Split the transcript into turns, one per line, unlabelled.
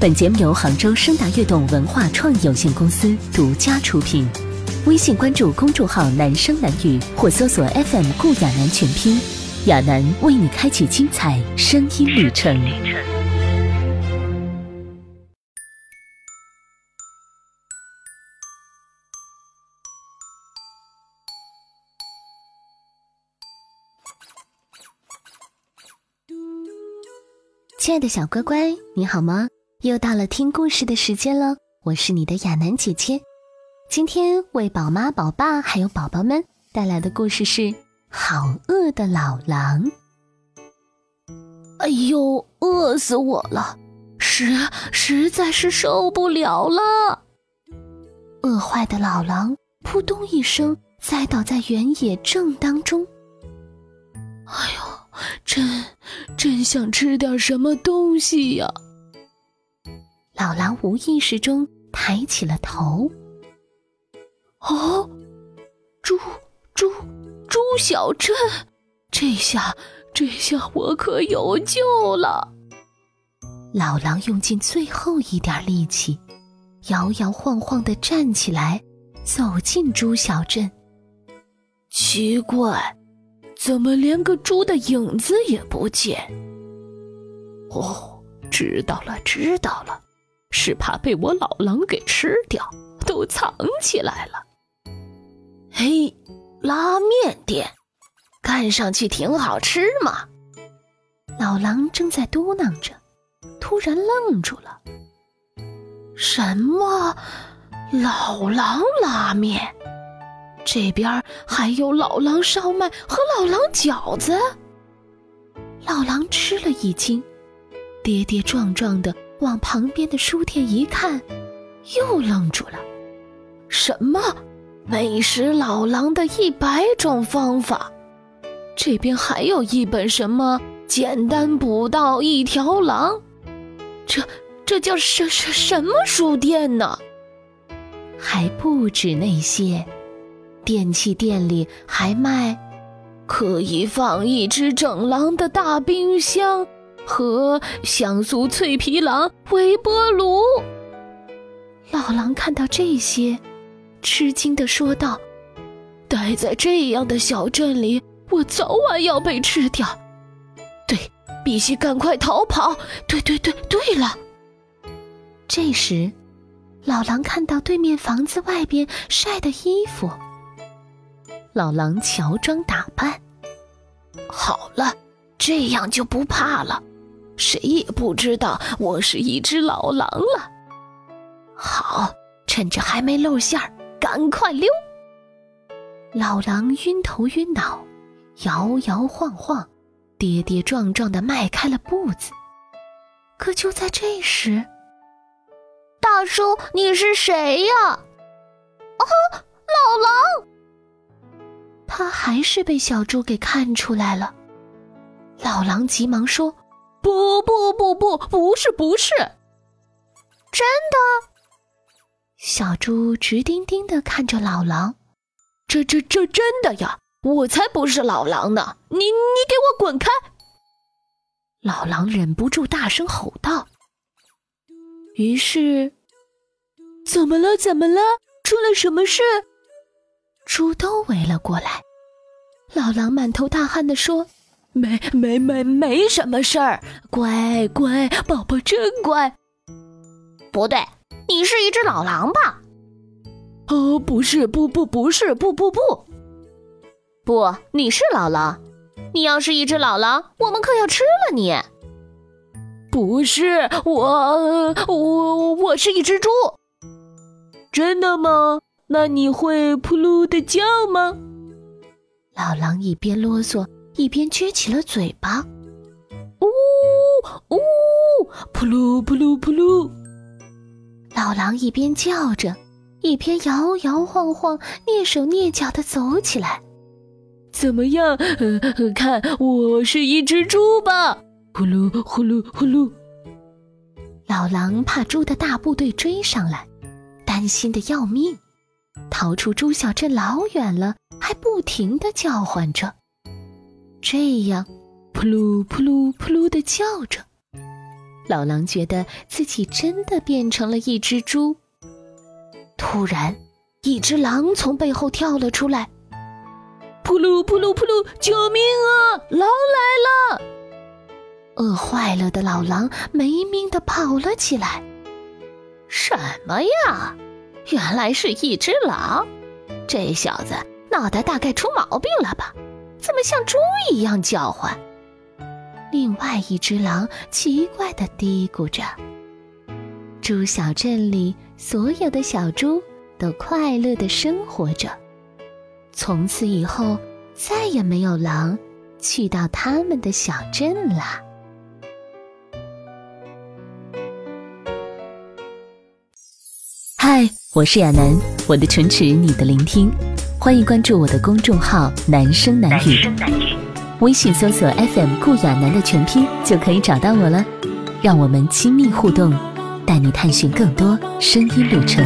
本节目由杭州声达悦动文化创意有限公司独家出品。微信关注公众号“男声男语”或搜索 FM“ 顾亚楠全拼”，亚楠为你开启精彩声音旅程。亲爱的小乖乖，你好吗？又到了听故事的时间了，我是你的亚楠姐姐。今天为宝妈、宝爸还有宝宝们带来的故事是《好饿的老狼》。
哎呦，饿死我了！实实在是受不了了。
饿坏的老狼扑通一声栽倒在原野正当中。
哎呦，真真想吃点什么东西呀！
老狼无意识中抬起了头。
哦，猪猪猪小镇，这下这下我可有救了！
老狼用尽最后一点力气，摇摇晃晃的站起来，走进猪小镇。
奇怪，怎么连个猪的影子也不见？哦，知道了，知道了。是怕被我老狼给吃掉，都藏起来了。嘿，拉面店，看上去挺好吃嘛。
老狼正在嘟囔着，突然愣住了。
什么？老狼拉面？这边还有老狼烧麦和老狼饺子。
老狼吃了一惊，跌跌撞撞的。往旁边的书店一看，又愣住了。
什么？美食老狼的一百种方法？这边还有一本什么简单捕到一条狼？这这叫什什什么书店呢？
还不止那些，电器店里还卖
可以放一只整狼的大冰箱。和香酥脆皮狼微波炉。
老狼看到这些，吃惊的说道：“
待在这样的小镇里，我早晚要被吃掉。对，必须赶快逃跑。对对对，对了。”
这时，老狼看到对面房子外边晒的衣服。老狼乔装打扮，
好了，这样就不怕了。谁也不知道我是一只老狼了。好，趁着还没露馅儿，赶快溜！
老狼晕头晕脑，摇摇晃晃，跌跌撞撞的迈开了步子。可就在这时，
大叔，你是谁呀？啊，老狼！
他还是被小猪给看出来了。老狼急忙说。
不不不不，不是不是，
真的。
小猪直盯盯的看着老狼，
这这这真的呀！我才不是老狼呢！你你给我滚开！
老狼忍不住大声吼道。于是，
怎么了？怎么了？出了什么事？
猪都围了过来。老狼满头大汗的说。
没没没没什么事儿，乖乖宝宝真乖。
不对，你是一只老狼吧？
哦，不是，不不不是，不不不，
不，你是老狼。你要是一只老狼，我们可要吃了你。
不是我，我我是一只猪。真的吗？那你会扑噜的叫吗？
老狼一边啰嗦。一边撅起了嘴巴，
呜呜，扑噜扑噜扑噜。
老狼一边叫着，一边摇摇晃晃、蹑手蹑脚的走起来。
怎么样？呃，看我是一只猪吧？呼噜呼噜呼噜。
老狼怕猪的大部队追上来，担心的要命，逃出猪小镇老远了，还不停的叫唤着。这样，扑噜扑噜扑噜的叫着，老狼觉得自己真的变成了一只猪。
突然，一只狼从背后跳了出来，扑噜扑噜扑噜！救命啊！狼来了！饿坏了的老狼没命的跑了起来。
什么呀？原来是一只狼！这小子脑袋大概出毛病了吧？怎么像猪一样叫唤？
另外一只狼奇怪的嘀咕着。猪小镇里所有的小猪都快乐的生活着，从此以后再也没有狼去到他们的小镇了。嗨，我是亚楠，我的唇齿，你的聆听，欢迎关注我的公众号“男声男语”，微信搜索 FM 顾亚楠的全拼就可以找到我了，让我们亲密互动。带你探寻更多声音旅程。